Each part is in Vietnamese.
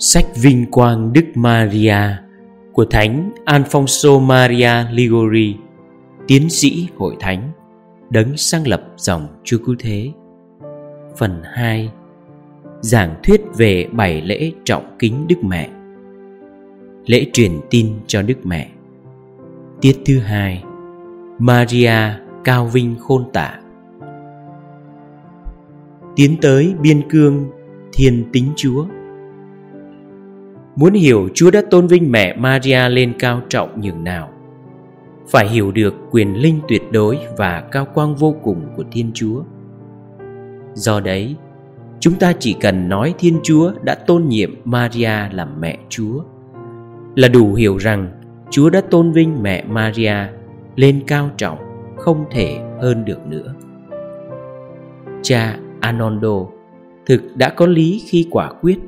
Sách Vinh Quang Đức Maria của Thánh Alfonso Maria Ligori, tiến sĩ hội thánh, đấng sáng lập dòng Chúa Cứu Thế. Phần 2 Giảng thuyết về bảy lễ trọng kính Đức Mẹ. Lễ truyền tin cho Đức Mẹ. Tiết thứ hai. Maria cao vinh khôn tả. Tiến tới biên cương thiên tính Chúa. Muốn hiểu Chúa đã tôn vinh mẹ Maria lên cao trọng nhường nào. Phải hiểu được quyền linh tuyệt đối và cao quang vô cùng của Thiên Chúa. Do đấy, chúng ta chỉ cần nói Thiên Chúa đã tôn nhiệm Maria làm mẹ Chúa Là đủ hiểu rằng Chúa đã tôn vinh mẹ Maria lên cao trọng không thể hơn được nữa. Cha Anondo thực đã có lý khi quả quyết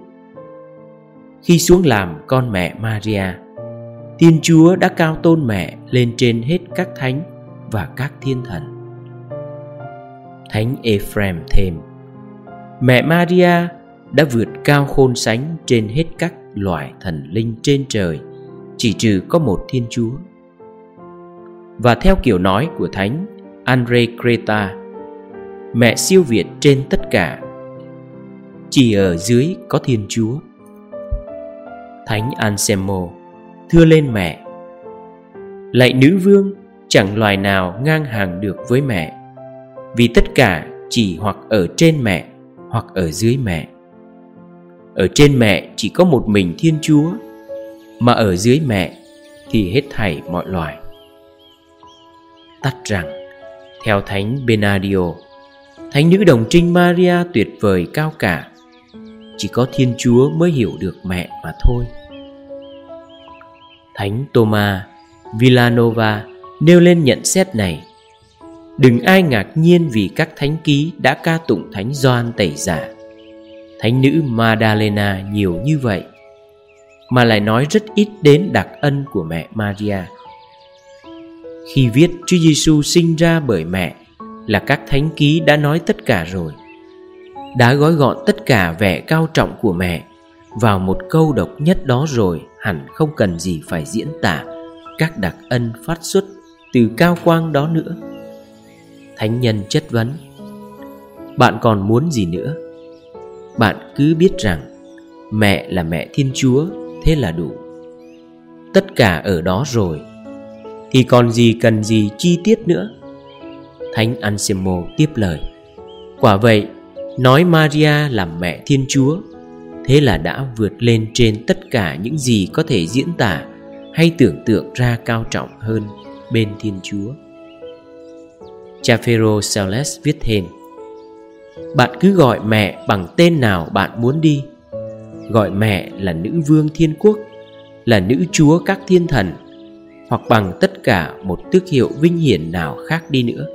khi xuống làm con mẹ Maria. Thiên Chúa đã cao tôn mẹ lên trên hết các thánh và các thiên thần. Thánh Ephraim thêm, Mẹ Maria đã vượt cao khôn sánh trên hết các loại thần linh trên trời, Chỉ trừ có một Thiên Chúa Và theo kiểu nói của Thánh Andre Creta, Mẹ siêu việt trên tất cả, Chỉ ở dưới có Thiên Chúa Thánh Anselmo, thưa lên mẹ. Lạy nữ vương, chẳng loài nào ngang hàng được với mẹ, Vì tất cả chỉ hoặc ở trên mẹ hoặc ở dưới mẹ. Ở trên mẹ chỉ có một mình Thiên Chúa, Mà ở dưới mẹ thì hết thảy mọi loài. Tắt rằng, Theo Thánh Benadio, Thánh nữ đồng trinh Maria tuyệt vời cao cả, Chỉ có Thiên Chúa mới hiểu được mẹ mà thôi. Thánh Thomas Villanova nêu lên nhận xét này. Đừng ai ngạc nhiên vì các thánh ký đã ca tụng Thánh Gioan Tẩy Giả. Thánh nữ Madalena nhiều như vậy, Mà lại nói rất ít đến đặc ân của mẹ Maria. Khi viết Chúa Giêsu sinh ra bởi mẹ Là các thánh ký đã nói tất cả rồi, Đã gói gọn tất cả vẻ cao trọng của mẹ. Vào một câu độc nhất đó rồi hẳn không cần gì phải diễn tả. Các đặc ân phát xuất từ cao quang đó nữa. Thánh nhân chất vấn, bạn còn muốn gì nữa? Bạn cứ biết rằng mẹ là mẹ thiên chúa, thế là đủ. Tất cả ở đó rồi, thì còn gì cần gì chi tiết nữa? Thánh anselmo tiếp lời, quả vậy, nói maria làm mẹ thiên chúa thế là đã vượt lên trên tất cả những gì có thể diễn tả hay tưởng tượng ra cao trọng hơn bên thiên chúa. Cha phêrô Sales viết thêm, bạn cứ gọi mẹ bằng tên nào bạn muốn đi. Gọi mẹ là nữ vương thiên quốc, là nữ chúa các thiên thần, hoặc bằng tất cả một tước hiệu vinh hiển nào khác đi nữa.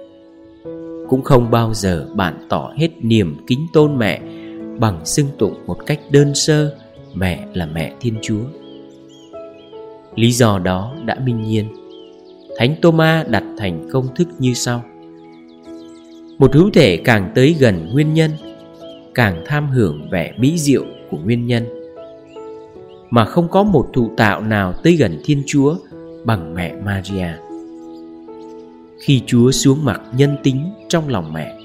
Cũng không bao giờ bạn tỏ hết niềm kính tôn mẹ bằng xưng tụng một cách đơn sơ, mẹ là mẹ thiên chúa. Lý do đó đã minh nhiên. Thánh Thomas đặt thành công thức như sau. Một hữu thể càng tới gần nguyên nhân, càng tham hưởng vẻ mỹ diệu của nguyên nhân. Mà không có một thụ tạo nào tới gần thiên chúa bằng mẹ maria. Khi chúa xuống mặt nhân tính trong lòng mẹ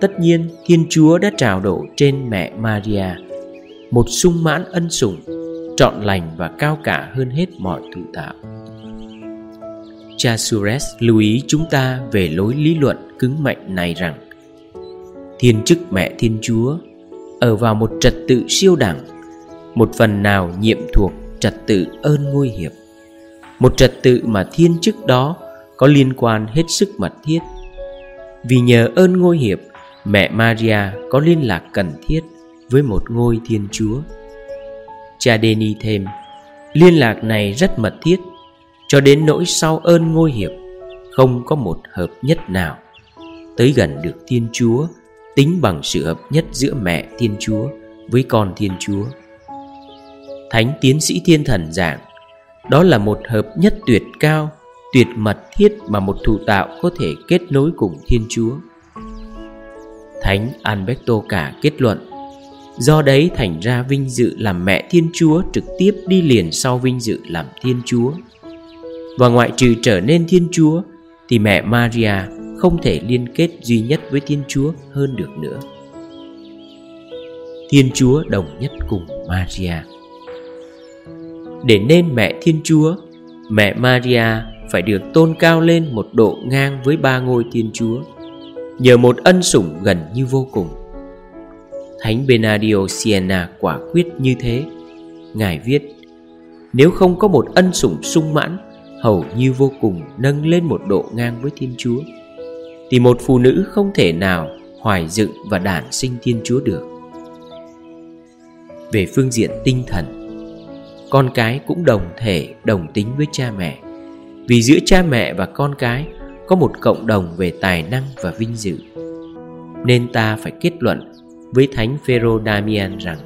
Tất nhiên, Thiên Chúa đã trào đổ trên mẹ Maria, Một sung mãn ân sủng, Trọn lành và cao cả hơn hết mọi thụ tạo. Cha Suarez lưu ý chúng ta về lối lý luận cứng mạnh này rằng, Thiên chức mẹ Thiên Chúa ở vào một trật tự siêu đẳng, Một phần nào nhiệm thuộc trật tự ơn ngôi hiệp. Một trật tự mà thiên chức đó có liên quan hết sức mật thiết. Vì nhờ ơn ngôi hiệp mẹ Maria có liên lạc cần thiết với một ngôi Thiên Chúa. Cha Denis thêm, liên lạc này rất mật thiết, cho đến nỗi sau ơn ngôi hiệp, không có một hợp nhất nào tới gần được Thiên Chúa tính bằng sự hợp nhất giữa mẹ Thiên Chúa với con Thiên Chúa. Thánh tiến sĩ thiên thần giảng, đó là một hợp nhất tuyệt cao, tuyệt mật thiết mà một thụ tạo có thể kết nối cùng Thiên Chúa. Thánh Alberto cả kết luận Do đấy thành ra vinh dự làm mẹ Thiên Chúa trực tiếp đi liền sau vinh dự làm Thiên Chúa. Và ngoại trừ trở nên Thiên Chúa thì mẹ Maria không thể liên kết duy nhất với Thiên Chúa hơn được nữa. Thiên Chúa đồng nhất cùng Maria. Để nên mẹ Thiên Chúa, mẹ Maria phải được tôn cao lên một độ ngang với ba ngôi Thiên Chúa nhờ một ân sủng gần như vô cùng. Thánh Benadio Siena quả quyết như thế. Ngài viết, nếu không có một ân sủng sung mãn, hầu như vô cùng nâng lên một độ ngang với Thiên Chúa, thì một phụ nữ không thể nào hoài dựng và đản sinh Thiên Chúa được. Về phương diện tinh thần, con cái cũng đồng thể đồng tính với cha mẹ, vì giữa cha mẹ và con cái có một cộng đồng về tài năng và vinh dự. Nên ta phải kết luận với Thánh Phêrô Damian rằng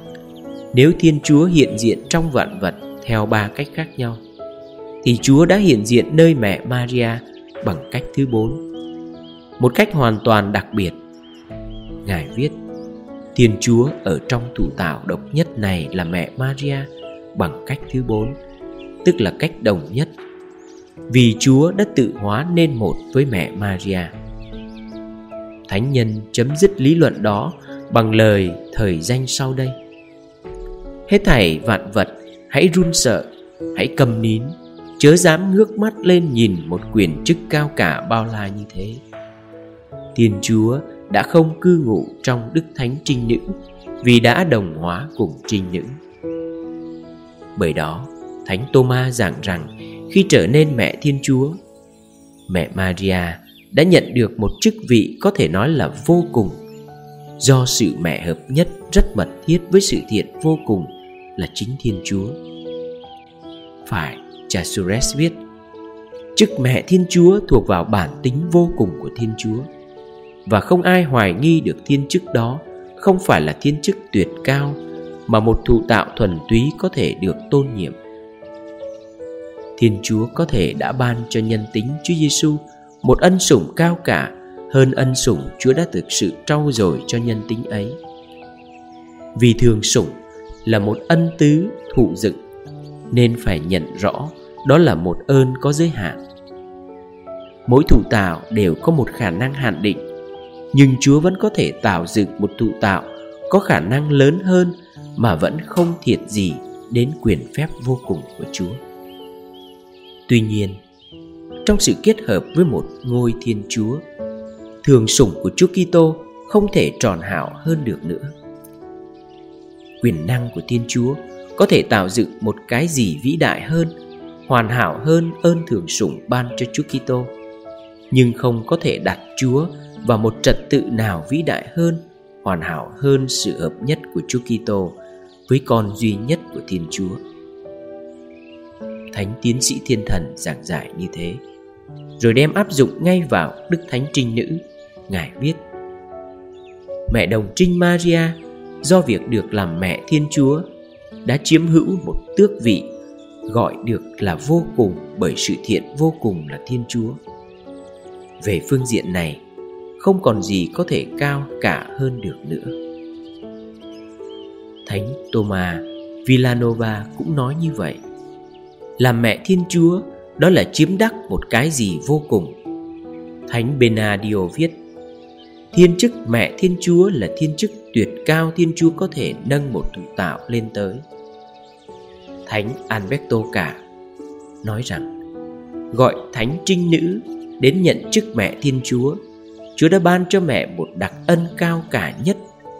nếu Thiên Chúa hiện diện trong vạn vật theo ba cách khác nhau, thì Chúa đã hiện diện nơi mẹ Maria bằng cách thứ bốn, một cách hoàn toàn đặc biệt. Ngài viết, Thiên Chúa ở trong thủ tạo độc nhất này là mẹ Maria bằng cách thứ bốn, tức là cách đồng nhất vì Chúa đã tự hóa nên một với mẹ Maria. Thánh nhân chấm dứt lý luận đó bằng lời thời danh sau đây. Hết thảy vạn vật hãy run sợ, hãy cầm nín, chớ dám ngước mắt lên nhìn một quyền chức cao cả bao la như thế. Thiên Chúa đã không cư ngụ trong Đức Thánh Trinh Nữ vì đã đồng hóa cùng Trinh Nữ. Bởi đó, Thánh Thomas giảng rằng khi trở nên mẹ Thiên Chúa. Mẹ Maria đã nhận được một chức vị có thể nói là vô cùng do sự mẹ hợp nhất rất mật thiết với sự thiện vô cùng là chính Thiên Chúa. Phải, cha Sures viết, chức mẹ Thiên Chúa thuộc vào bản tính vô cùng của Thiên Chúa và không ai hoài nghi được thiên chức đó không phải là thiên chức tuyệt cao mà một thụ tạo thuần túy có thể được tôn nhiệm Thiên Chúa có thể đã ban cho nhân tính Chúa Giêsu một ân sủng cao cả hơn ân sủng Chúa đã thực sự trau dồi cho nhân tính ấy. Vì thường sủng là một ân tứ thụ dựng nên phải nhận rõ đó là một ơn có giới hạn. Mỗi thủ tạo đều có một khả năng hạn định, nhưng Chúa vẫn có thể tạo dựng một thủ tạo có khả năng lớn hơn mà vẫn không thiệt gì đến quyền phép vô cùng của Chúa. Tuy nhiên, trong sự kết hợp với một ngôi Thiên Chúa, thường sủng của Chúa Kitô không thể tròn hảo hơn được nữa. Quyền năng của Thiên Chúa có thể tạo dựng một cái gì vĩ đại hơn, hoàn hảo hơn ơn thường sủng ban cho Chúa Kitô, nhưng không có thể đặt Chúa vào một trật tự nào vĩ đại hơn, hoàn hảo hơn sự hợp nhất của Chúa Kitô với con duy nhất của Thiên Chúa thánh tiến sĩ thiên thần giảng giải như thế. Rồi đem áp dụng ngay vào đức thánh trinh nữ. Ngài viết, mẹ đồng trinh maria, do việc được làm mẹ thiên chúa, đã chiếm hữu một tước vị, gọi được là vô cùng bởi sự thiện vô cùng là thiên chúa. Về phương diện này, không còn gì có thể cao cả hơn được nữa. Thánh thomas villanova cũng nói như vậy làm mẹ Thiên Chúa, đó là chiếm đắc một cái gì vô cùng. Thánh Benadio viết, Thiên chức mẹ Thiên Chúa là thiên chức tuyệt cao Thiên Chúa có thể nâng một thủ tạo lên tới. Thánh Alberto Cả nói rằng, gọi Thánh Trinh Nữ đến nhận chức mẹ Thiên Chúa Chúa đã ban cho mẹ một đặc ân cao cả nhất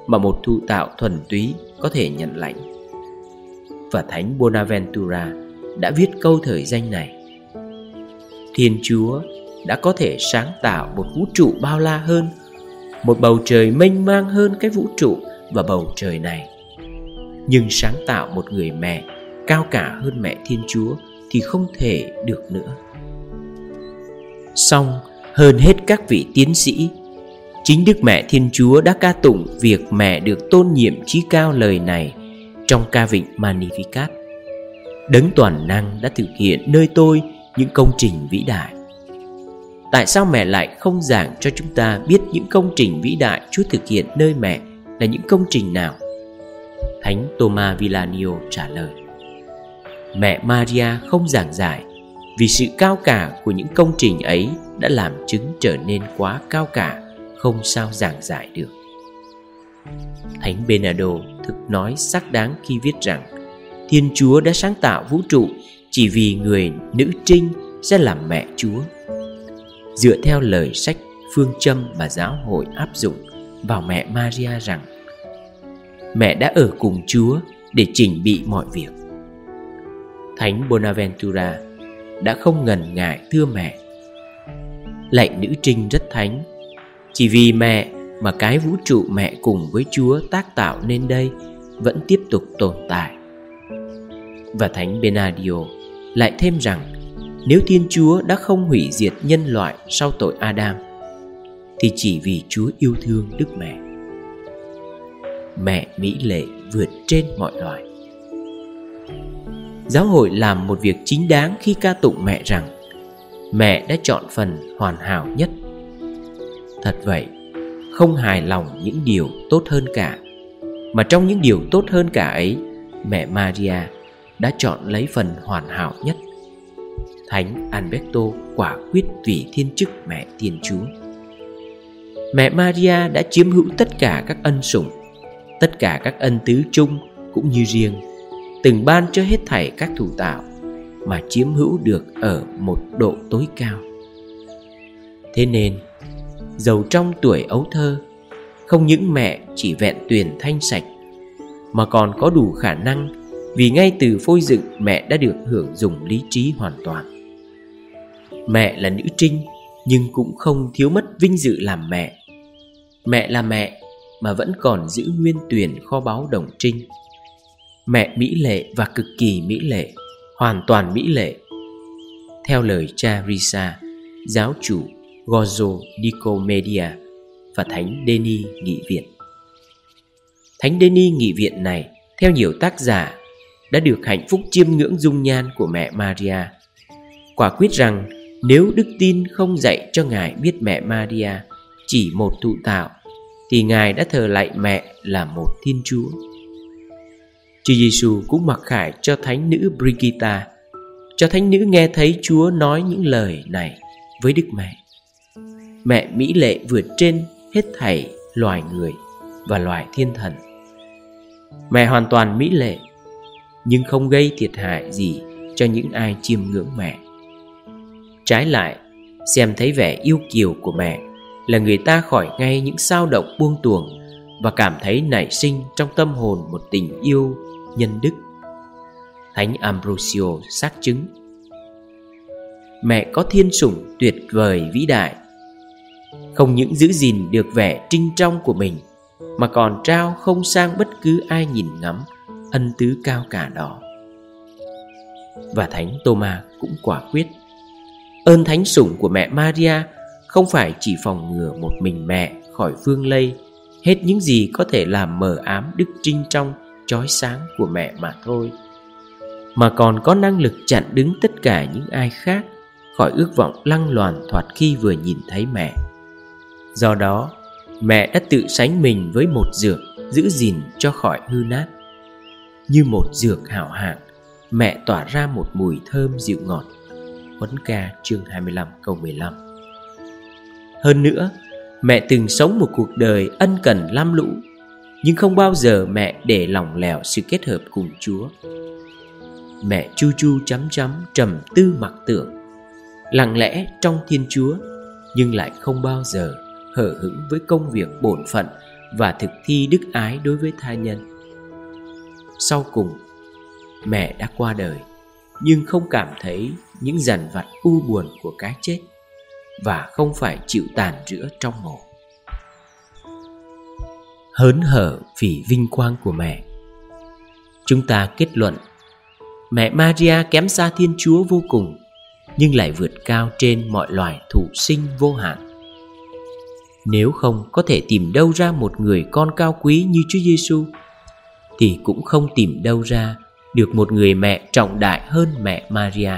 mà một thụ tạo thuần túy có thể nhận lãnh. Và Thánh Bonaventura đã viết câu thời danh này. Thiên chúa đã có thể sáng tạo một vũ trụ bao la hơn, một bầu trời mênh mang hơn cái vũ trụ và bầu trời này. Nhưng sáng tạo một người mẹ cao cả hơn mẹ thiên chúa thì không thể được nữa. Song hơn hết các vị tiến sĩ, chính đức mẹ thiên chúa đã ca tụng việc mẹ được tôn nhiệm trí cao lời này trong ca vịnh magnificat. Đấng toàn năng đã thực hiện nơi tôi những công trình vĩ đại. Tại sao mẹ lại không giảng cho chúng ta biết những công trình vĩ đại Chúa thực hiện nơi mẹ là những công trình nào? Thánh Thomas Villanio trả lời, Mẹ Maria không giảng giải Vì sự cao cả của những công trình ấy Đã làm chứng trở nên quá cao cả, Không sao giảng giải được Thánh Benado thực nói xác đáng khi viết rằng Thiên Chúa đã sáng tạo vũ trụ, Chỉ vì người nữ trinh sẽ làm mẹ Chúa Dựa theo lời sách phương châm mà giáo hội áp dụng vào mẹ Maria rằng, Mẹ đã ở cùng Chúa để chỉnh bị mọi việc Thánh Bonaventura đã không ngần ngại thưa mẹ, Lạy nữ trinh rất thánh, Chỉ vì mẹ mà cái vũ trụ mẹ cùng với Chúa tác tạo nên đây vẫn tiếp tục tồn tại. Và Thánh Benadio lại thêm rằng nếu Thiên Chúa đã không hủy diệt nhân loại sau tội Adam thì chỉ vì Chúa yêu thương Đức Mẹ. Mẹ mỹ lệ vượt trên mọi loài. Giáo hội làm một việc chính đáng khi ca tụng mẹ rằng mẹ đã chọn phần hoàn hảo nhất. Thật vậy, không hài lòng những điều tốt hơn cả mà trong những điều tốt hơn cả ấy mẹ maria đã chọn lấy phần hoàn hảo nhất. Thánh alberto quả quyết vì thiên chức mẹ thiên chúa. Mẹ maria đã chiếm hữu tất cả các ân sủng, tất cả các ân tứ chung cũng như riêng, từng ban cho hết thảy các thủ tạo mà chiếm hữu được ở một độ tối cao. Thế nên, giàu trong tuổi ấu thơ, không những mẹ chỉ vẹn tuyền thanh sạch, mà còn có đủ khả năng vì ngay từ phôi dựng mẹ đã được hưởng dùng lý trí hoàn toàn. Mẹ là nữ trinh nhưng cũng không thiếu mất vinh dự làm mẹ. Mẹ là mẹ mà vẫn còn giữ nguyên tuyển kho báu đồng trinh. Mẹ mỹ lệ và cực kỳ mỹ lệ hoàn toàn mỹ lệ. Theo lời cha risa giáo chủ Gozo Nicomedia và Thánh Denis Nghị Viện. Thánh Denis Nghị Viện này, theo nhiều tác giả, đã được hạnh phúc chiêm ngưỡng dung nhan của mẹ Maria. Quả quyết rằng nếu đức tin không dạy cho Ngài biết mẹ Maria chỉ một thụ tạo, thì Ngài đã thờ lại mẹ là một Thiên Chúa. Chúa Giêsu cũng mặc khải cho thánh nữ Brigitta, cho thánh nữ nghe thấy Chúa nói những lời này với Đức Mẹ mẹ mỹ lệ vượt trên hết thảy loài người và loài thiên thần mẹ hoàn toàn mỹ lệ nhưng không gây thiệt hại gì cho những ai chiêm ngưỡng mẹ. Trái lại, xem thấy vẻ yêu kiều của mẹ là người ta khỏi ngay những sao động buông tuồng và cảm thấy nảy sinh trong tâm hồn một tình yêu nhân đức. Thánh ambrosio xác chứng, mẹ có thiên sủng tuyệt vời vĩ đại. Không những giữ gìn được vẻ trinh trong của mình, mà còn trao không sang bất cứ ai nhìn ngắm ân tứ cao cả đó và thánh Thomas cũng quả quyết ơn thánh sủng của mẹ Maria không phải chỉ phòng ngừa một mình mẹ khỏi phương lây hết những gì có thể làm mờ ám đức trinh trong chói sáng của mẹ mà thôi mà còn có năng lực chặn đứng tất cả những ai khác khỏi ước vọng lăng loàn thoạt khi vừa nhìn thấy mẹ Do đó, mẹ đã tự sánh mình với một dược giữ gìn cho khỏi hư nát. Như một dược hảo hạng, mẹ tỏa ra một mùi thơm dịu ngọt. Huấn ca chương 25 câu 15 Hơn nữa, mẹ từng sống một cuộc đời ân cần lam lũ, nhưng không bao giờ mẹ để lỏng lẻo sự kết hợp cùng Chúa. Mẹ chu chu chấm chấm trầm tư mặc tưởng, lặng lẽ trong Thiên Chúa, nhưng lại không bao giờ hở hững với công việc bổn phận và thực thi đức ái đối với tha nhân. Sau cùng, mẹ đã qua đời, nhưng không cảm thấy những dằn vặt u buồn của cái chết và không phải chịu tàn rữa trong mồ. Hớn hở vì vinh quang của mẹ. Chúng ta kết luận mẹ Maria kém xa Thiên Chúa vô cùng nhưng lại vượt cao trên mọi loài thụ sinh vô hạn. Nếu không có thể tìm đâu ra một người con cao quý như Chúa Giêsu thì cũng không tìm đâu ra được một người mẹ trọng đại hơn mẹ Maria.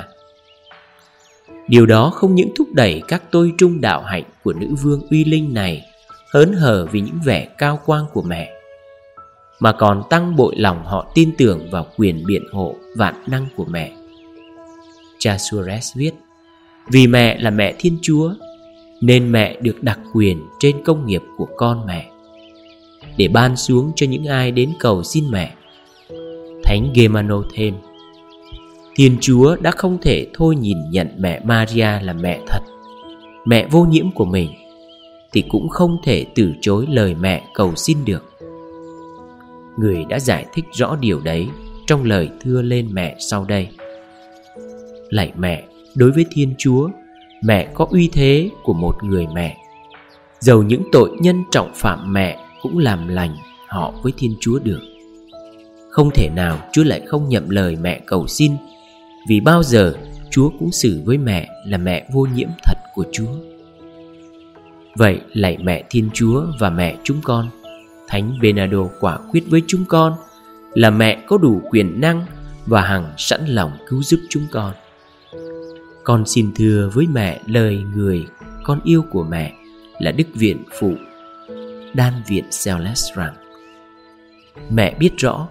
Điều đó không những thúc đẩy các tôi trung đạo hạnh của nữ vương uy linh này hớn hở vì những vẻ cao quang của mẹ, mà còn tăng bội lòng họ tin tưởng vào quyền biện hộ vạn năng của mẹ. Cha Suarez viết, vì mẹ là mẹ Thiên Chúa, nên mẹ được đặc quyền trên công nghiệp của con mẹ, để ban xuống cho những ai đến cầu xin mẹ. Thánh Gemano thêm, Thiên Chúa đã không thể thôi nhìn nhận mẹ Maria là mẹ thật, mẹ vô nhiễm của mình, thì cũng không thể từ chối lời mẹ cầu xin được người đã giải thích rõ điều đấy trong lời thưa lên mẹ sau đây. Lạy mẹ, đối với Thiên Chúa, mẹ có uy thế của một người mẹ. Dầu những tội nhân trọng phạm mẹ cũng làm lành họ với Thiên Chúa được. Không thể nào Chúa lại không nhậm lời mẹ cầu xin, vì bao giờ Chúa cũng xử với mẹ là mẹ vô nhiễm thật của Chúa. Vậy lạy mẹ Thiên Chúa và mẹ chúng con – Thánh Benado quả quyết với chúng con là mẹ có đủ quyền năng và hằng sẵn lòng cứu giúp chúng con. Con xin thưa với mẹ lời người con yêu của mẹ là Đức Viện Phụ Đan Viện Celeste rằng Mẹ biết rõ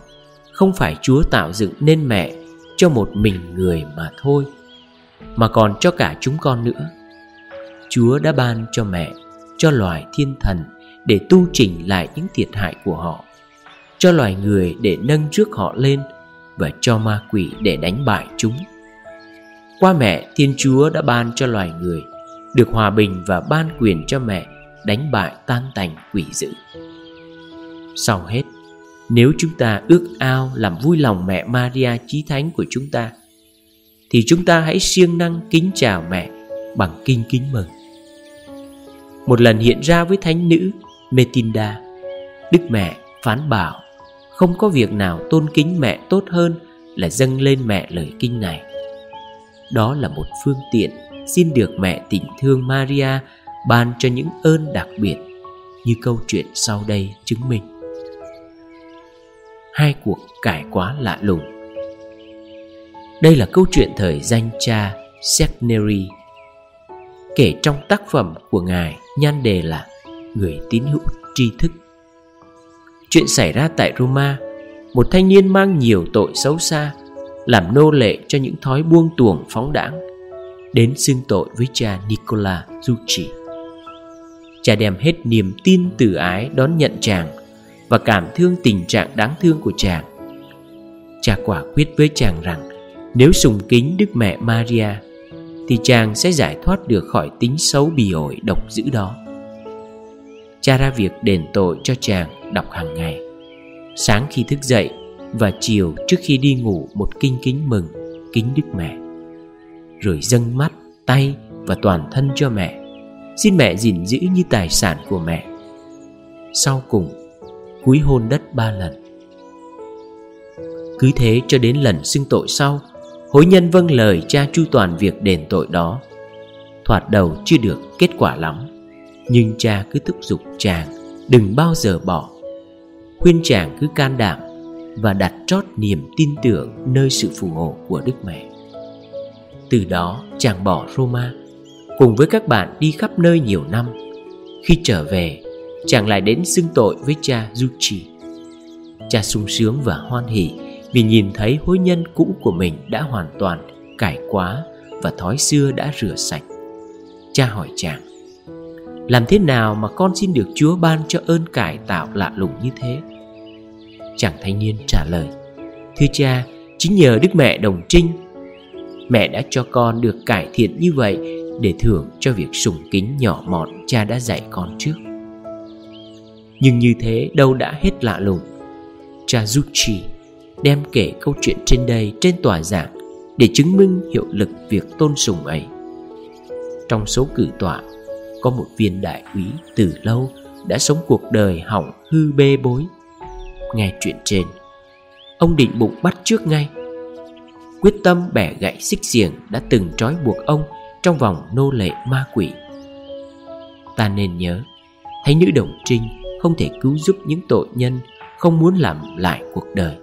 không phải Chúa tạo dựng nên mẹ cho một mình người mà thôi Mà còn cho cả chúng con nữa. Chúa đã ban cho mẹ, cho loài thiên thần để tu chỉnh lại những thiệt hại của họ cho loài người để nâng trước họ lên và cho ma quỷ để đánh bại chúng. Qua mẹ thiên chúa đã ban cho loài người được hòa bình và ban quyền cho mẹ đánh bại tan tành quỷ dữ. Sau hết, nếu chúng ta ước ao làm vui lòng mẹ maria chí thánh của chúng ta, thì chúng ta hãy siêng năng kính chào mẹ bằng kinh kính mừng một lần hiện ra với thánh nữ Metinda, Đức mẹ phán bảo, Không có việc nào tôn kính mẹ tốt hơn Là dâng lên mẹ lời kinh này. Đó là một phương tiện Xin được mẹ tình thương Maria Ban cho những ơn đặc biệt Như câu chuyện sau đây chứng minh Hai cuộc cải quá lạ lùng Đây là câu chuyện thời danh cha Sekneri Kể trong tác phẩm của ngài nhan đề là người tín hữu tri thức. Chuyện xảy ra tại Roma, một thanh niên mang nhiều tội xấu xa, làm nô lệ cho những thói buông tuồng phóng đãng, đến xưng tội với cha Nicola Zucchi. Cha đem hết niềm tin từ ái đón nhận chàng và cảm thương tình trạng đáng thương của chàng. Cha quả quyết với chàng rằng, nếu sùng kính Đức Mẹ Maria, thì chàng sẽ giải thoát được khỏi tính xấu bì ổi độc dữ đó cha ra việc đền tội cho chàng đọc hàng ngày, sáng khi thức dậy và chiều trước khi đi ngủ một kinh kính mừng, kính đức mẹ, rồi dâng mắt, tay và toàn thân cho mẹ xin mẹ gìn giữ như tài sản của mẹ. Sau cùng cúi hôn đất ba lần. Cứ thế cho đến lần xưng tội sau, hối nhân vâng lời cha chu toàn việc đền tội đó. Thoạt đầu chưa được kết quả lắm, nhưng cha cứ thúc giục chàng đừng bao giờ bỏ. Khuyên chàng cứ can đảm và đặt trót niềm tin tưởng nơi sự phù hộ của đức mẹ. Từ đó chàng bỏ roma cùng với các bạn đi khắp nơi nhiều năm khi trở về chàng lại đến xưng tội với cha Zuchi. Cha sung sướng và hoan hỉ vì nhìn thấy hối nhân cũ của mình đã hoàn toàn cải quá và thói xưa đã rửa sạch. Cha hỏi chàng, làm thế nào mà con xin được Chúa ban cho ơn cải tạo lạ lùng như thế? Chàng thanh niên trả lời Thưa cha, chính nhờ Đức Mẹ Đồng Trinh Mẹ đã cho con được cải thiện như vậy để thưởng cho việc sùng kính nhỏ mọn cha đã dạy con trước. Nhưng như thế đâu đã hết lạ lùng. Cha Zuchi đem kể câu chuyện trên đây trên tòa giảng Để chứng minh hiệu lực việc tôn sùng ấy. Trong số cử tọa, có một viên đại úy từ lâu đã sống cuộc đời hỏng hư bê bối. Nghe chuyện trên, ông định bụng bắt trước ngay. Quyết tâm bẻ gãy xích xiềng đã từng trói buộc ông trong vòng nô lệ ma quỷ. Ta nên nhớ thánh nữ đồng trinh không thể cứu giúp những tội nhân không muốn làm lại cuộc đời.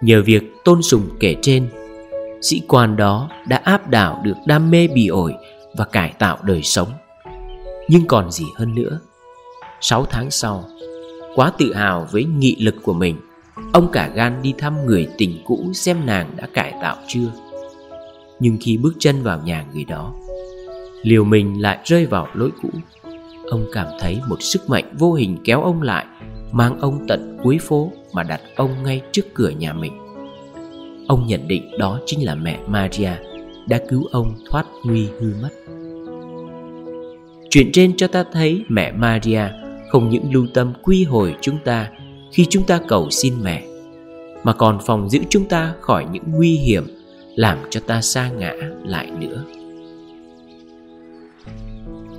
Nhờ việc tôn sùng kể trên, sĩ quan đó đã áp đảo được đam mê bị ổi và cải tạo đời sống. Nhưng còn gì hơn nữa, Sáu tháng sau, Quá tự hào với nghị lực của mình, Ông cả gan đi thăm người tình cũ xem nàng đã cải tạo chưa. Nhưng khi bước chân vào nhà người đó, Liều mình lại rơi vào lối cũ. Ông cảm thấy một sức mạnh vô hình kéo ông lại, Mang ông tận cuối phố mà đặt ông ngay trước cửa nhà mình. Ông nhận định đó chính là mẹ Maria Đã cứu ông thoát nguy hư mất. Chuyện trên cho ta thấy mẹ Maria không những lưu tâm quy hồi chúng ta khi chúng ta cầu xin mẹ, mà còn phòng giữ chúng ta khỏi những nguy hiểm làm cho ta sa ngã lại nữa.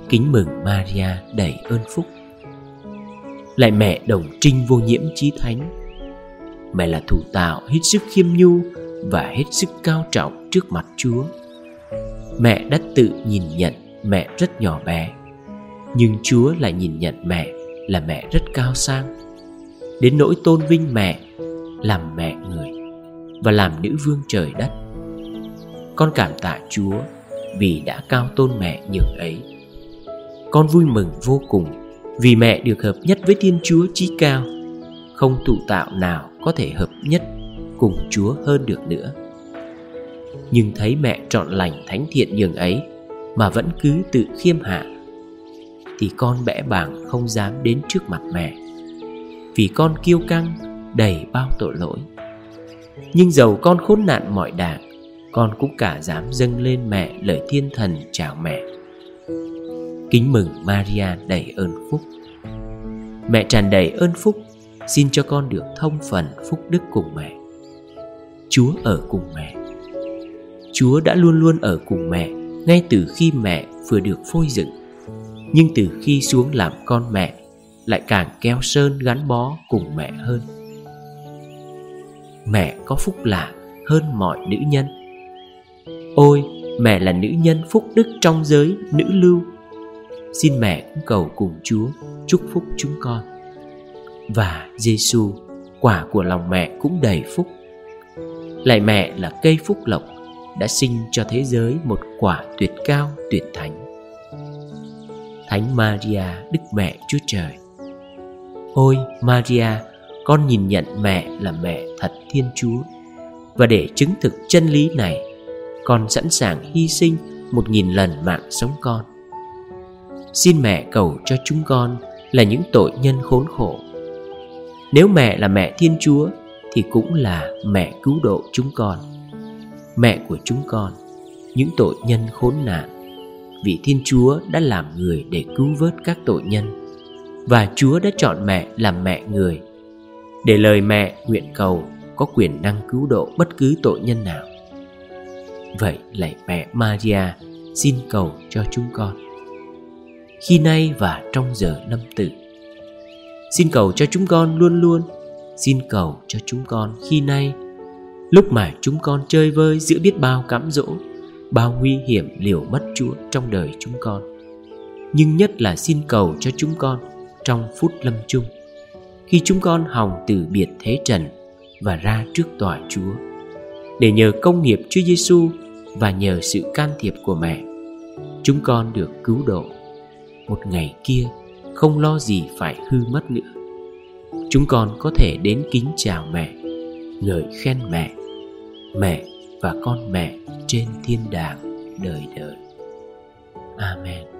Kính mừng maria đầy ơn phúc. Lại mẹ đồng trinh vô nhiễm chí thánh, mẹ là thủ tạo hết sức khiêm nhu và hết sức cao trọng trước mặt chúa. Mẹ đã tự nhìn nhận mẹ rất nhỏ bé, nhưng chúa lại nhìn nhận mẹ là mẹ rất cao sang. Đến nỗi tôn vinh mẹ, làm mẹ người và làm nữ vương trời đất con cảm tạ chúa vì đã cao tôn mẹ nhường ấy. Con vui mừng vô cùng vì mẹ được hợp nhất với thiên chúa chí cao. Không tụ tạo nào có thể hợp nhất cùng chúa hơn được nữa. Nhưng thấy mẹ trọn lành thánh thiện nhường ấy mà vẫn cứ tự khiêm hạ, thì con bẽ bàng không dám đến trước mặt mẹ, vì con kiêu căng, đầy bao tội lỗi. Nhưng dầu con khốn nạn mọi đảng con cũng cả dám dâng lên mẹ lời thiên thần chào mẹ. Kính mừng maria đầy ơn phúc. Mẹ tràn đầy ơn phúc, xin cho con được thông phần phúc đức cùng mẹ. Chúa ở cùng mẹ. Chúa đã luôn luôn ở cùng mẹ, ngay từ khi mẹ vừa được phôi dựng. Nhưng từ khi xuống làm con mẹ, lại càng keo sơn gắn bó cùng mẹ hơn. Mẹ có phúc lạ hơn mọi nữ nhân ôi mẹ là nữ nhân phúc đức trong giới nữ lưu. Xin mẹ cũng cầu cùng chúa chúc phúc chúng con. Và giêsu quả của lòng mẹ cũng đầy phúc. Lại mẹ là cây phúc lộc đã sinh cho thế giới một quả tuyệt cao tuyệt thánh. Thánh Maria Đức Mẹ Chúa Trời. Ôi Maria, con nhìn nhận mẹ là mẹ thật Thiên Chúa. Và để chứng thực chân lý này con sẵn sàng hy sinh một nghìn lần mạng sống con. Xin mẹ cầu cho chúng con là những tội nhân khốn khổ. Nếu mẹ là mẹ Thiên Chúa, Thì cũng là mẹ cứu độ chúng con. Mẹ của chúng con, Những tội nhân khốn nạn, vì Thiên Chúa đã làm người để cứu vớt các tội nhân, và Chúa đã chọn mẹ làm mẹ người. Để lời mẹ nguyện cầu có quyền năng cứu độ bất cứ tội nhân nào. Vậy lạy mẹ Maria xin cầu cho chúng con. Khi nay và trong giờ lâm tử. Xin cầu cho chúng con luôn luôn. Xin cầu cho chúng con khi nay lúc mà chúng con chơi vơi giữa biết bao cám dỗ bao nguy hiểm liều mất Chúa trong đời chúng con. Nhưng nhất là xin cầu cho chúng con trong phút lâm chung, khi chúng con hòng từ biệt thế trần và ra trước tòa Chúa, để nhờ công nghiệp Chúa Giêsu và nhờ sự can thiệp của mẹ, chúng con được cứu độ. Một ngày kia không lo gì phải hư mất nữa. Chúng con có thể đến kính chào mẹ, ngợi khen mẹ. Mẹ và con mẹ trên thiên đàng đời đời. Amen.